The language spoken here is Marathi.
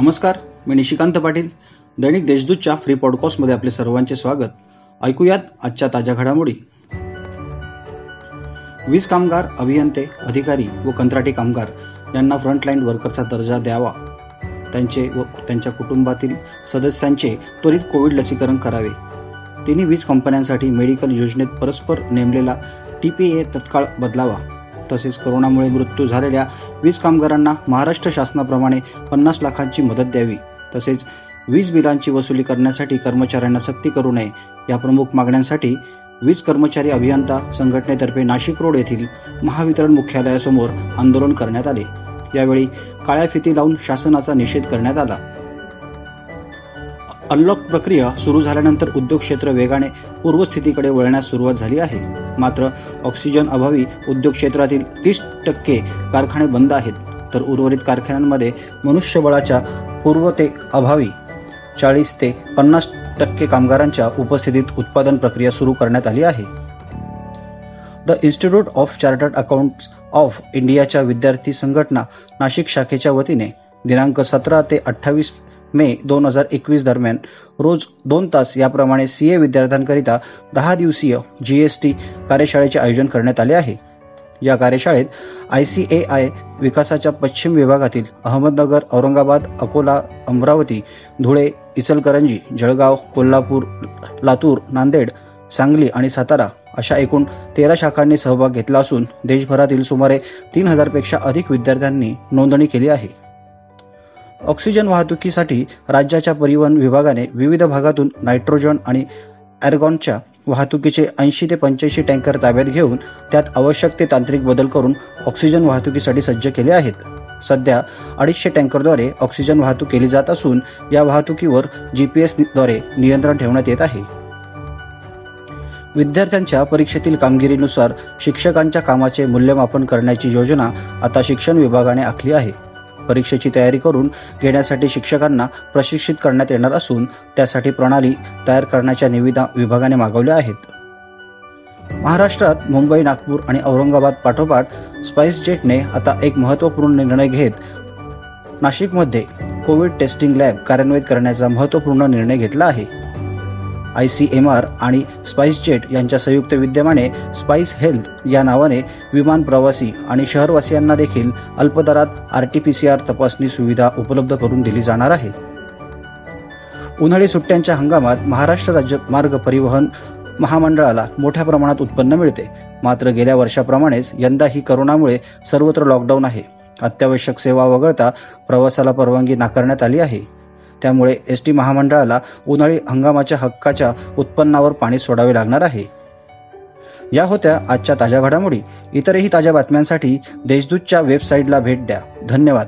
नमस्कार मी निशिकांत पाटील. दैनिक देशदूतच्या फ्री पॉडकास्टमध्ये आपले सर्वांचे स्वागत. ऐकूयात आजच्या ताज्या घडामोडी. वीज कामगार अभियंते अधिकारी व कंत्राटी कामगार यांना फ्रंटलाईन वर्करचा दर्जा द्यावा. त्यांचे व त्यांच्या कुटुंबातील सदस्यांचे त्वरित कोविड लसीकरण करावे. तिन्ही वीज कंपन्यांसाठी मेडिकल योजनेत परस्पर नेमलेला टी पी ए तत्काळ बदलावा. तसेच करोनामुळे मृत्यू झालेल्या वीज कामगारांना महाराष्ट्र शासनाप्रमाणे पन्नास लाखांची मदत द्यावी. तसेच वीज बिलांची वसुली करण्यासाठी कर्मचाऱ्यांना सक्ती करू नये या प्रमुख मागण्यांसाठी वीज कर्मचारी अभियंता संघटनेतर्फे नाशिक रोड येथील महावितरण मुख्यालयासमोर आंदोलन करण्यात आले. यावेळी काळ्या फिती लावून शासनाचा निषेध करण्यात आला. अनलॉक प्रक्रिया सुरू झाल्यानंतर उद्योग क्षेत्र वेगाने पूर्वस्थितीकडे वळण्यास सुरुवात झाली आहे. मात्र ऑक्सिजन अभावी उद्योग क्षेत्रातील तीस टक्के कारखाने बंद आहेत. तर उर्वरित कारखान्यांमध्ये मनुष्यबळाच्या पूर्वते अभावी चाळीस ते पन्नास टक्के कामगारांच्या उपस्थितीत उत्पादन प्रक्रिया सुरू करण्यात आली आहे. The institute of chartered accountants of इंडियाच्या विद्यार्थी संघटना नाशिक शाखेच्या वतीने दिनांक सतरा ते अठ्ठावीस मे दोन हजार एकवीस दरम्यान. रोज दोन तास याप्रमाणे सी ए विद्यार्थ्यांकरिता दहा दिवसीय जी एस टी कार्यशाळेचे आयोजन करण्यात आले आहे. या कार्यशाळेत आय सी ए आय विकासाच्या पश्चिम विभागातील अहमदनगर औरंगाबाद अकोला अमरावती धुळे इचलकरंजी जळगाव कोल्हापूर लातूर नांदेड सांगली आणि सातारा अशा एकूण तेरा शाखांनी सहभाग घेतला असून देशभरातील सुमारे तीन हजारपेक्षा अधिक विद्यार्थ्यांनी नोंदणी केली आहे. ऑक्सिजन वाहतुकीसाठी राज्याच्या परिवहन विभागाने विविध भागातून नायट्रोजन आणि ॲरगॉनच्या वाहतुकीचे ऐंशी ते पंच्याऐंशी टँकर ताब्यात घेऊन त्यात आवश्यक ते तांत्रिक बदल करून ऑक्सिजन वाहतुकीसाठी सज्ज केले आहेत. सध्या अडीचशे टँकरद्वारे ऑक्सिजन वाहतूक केली जात असून या वाहतुकीवर जी पी एसद्वारे नियंत्रण ठेवण्यात येत आहे. विद्यार्थ्यांच्या परीक्षेतील कामगिरीनुसार शिक्षकांच्या कामाचे मूल्यमापन करण्याची योजना आता शिक्षण विभागाने आखली आहे. परीक्षेची तयारी करून घेण्यासाठी शिक्षकांना प्रशिक्षित करण्यात येणार असून त्यासाठी प्रणाली तयार करण्याच्या निविदा विभागाने मागवल्या आहेत. महाराष्ट्रात मुंबई नागपूर आणि औरंगाबाद पाठोपाठ स्पाइस जेटने आता एक महत्त्वपूर्ण निर्णय घेत नाशिकमध्ये कोविड टेस्टिंग लॅब कार्यान्वित करण्याचा महत्त्वपूर्ण निर्णय घेतला आहे. आय सी एम आर आणि स्पाईसजेट यांच्या संयुक्त विद्यमाने स्पाईस हेल्थ या नावाने विमान प्रवासी आणि शहरवासियांना देखील अल्पदरात R T P C R तपासणी सुविधा उपलब्ध करून दिली जाणार आहे. उन्हाळी सुट्ट्यांच्या हंगामात महाराष्ट्र राज्य मार्ग परिवहन महामंडळाला मोठ्या प्रमाणात उत्पन्न मिळते. मात्र गेल्या वर्षाप्रमाणेच यंदाही करोनामुळे सर्वत्र लॉकडाऊन आहे. अत्यावश्यक सेवा वगळता प्रवासाला परवानगी नाकारण्यात आली आहे. त्यामुळे एस टी महामंडळाला उन्हाळी हंगामाच्या हक्काच्या उत्पन्नावर पाणी सोडावे लागणार आहे. या होत्या आजच्या ताज्या घडामोडी. इतरही ताज्या बातम्यांसाठी देशदूतच्या वेबसाईटला भेट द्या. धन्यवाद.